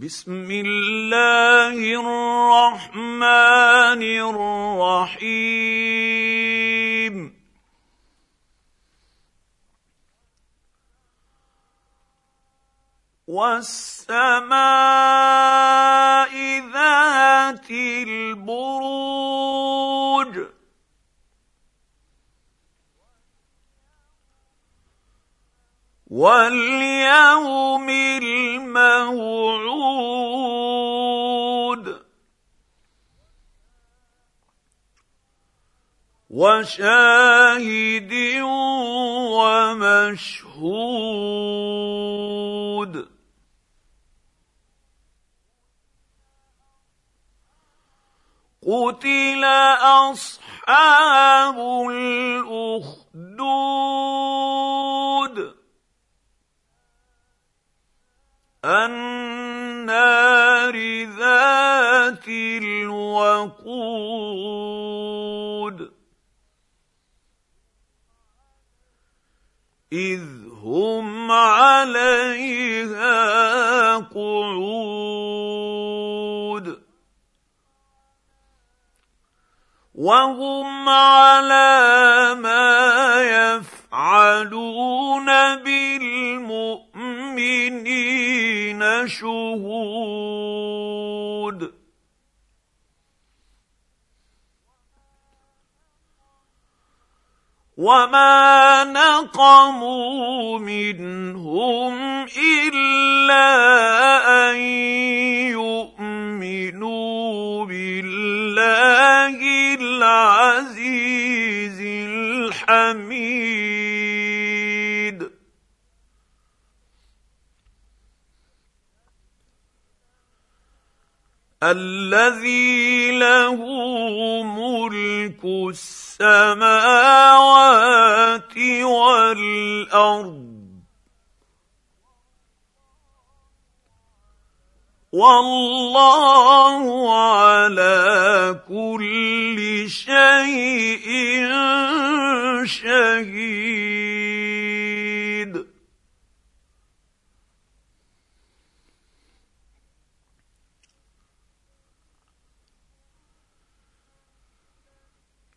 بسم الله الرحمن الرحيم. والسماء ذات البروج واليوم الموعود. وشاهد ومشهود. قتل اصحاب الاخدود. النار ذات الوقود. إذ هم عليها قعود. وهم على ما يفعلون بالمؤمنين. شهود. وما نقموا منهم الا ان يؤمنوا بالله العزيز الحميد الذي له ملك السماوات والأرض. والله على كل شيء شهيد.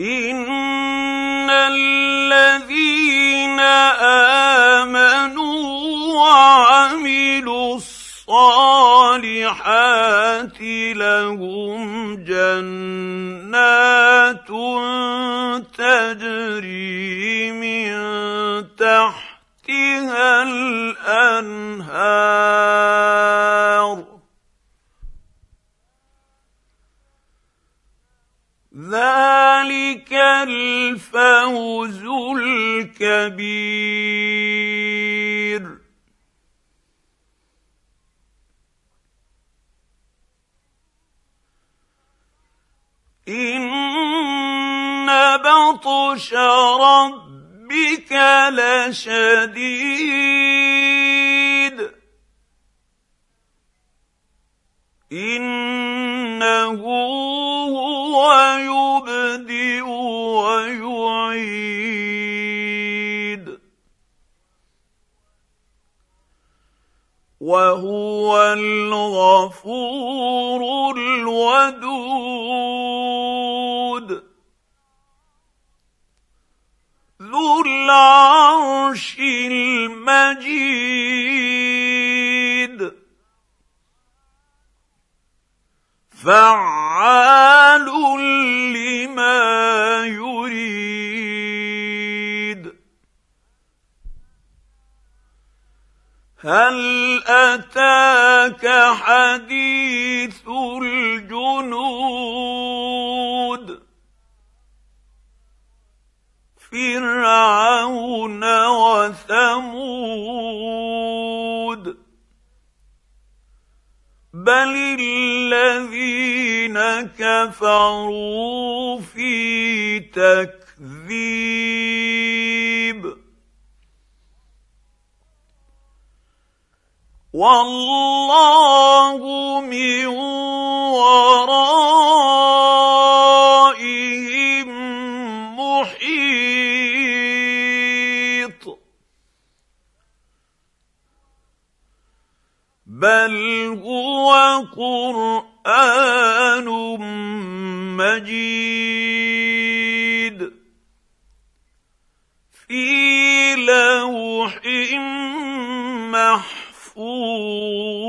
ان الذين امنوا وعملوا الصالحات لهم جنات تجري من تحتها الانهار ذلك الفوز الكبير. ان بطش ربك لشديد. انه يبدئ ويعيد. وهو الغفور الودود. ذو العرش المجيد. فعال هل أتاك حديث الجنود؟ فرعون وثمود. بل الذين كفروا في تكذيب والله من ورائهم محيط. بل هو قرآن مجيد. في لوح محفوظ. يشاءون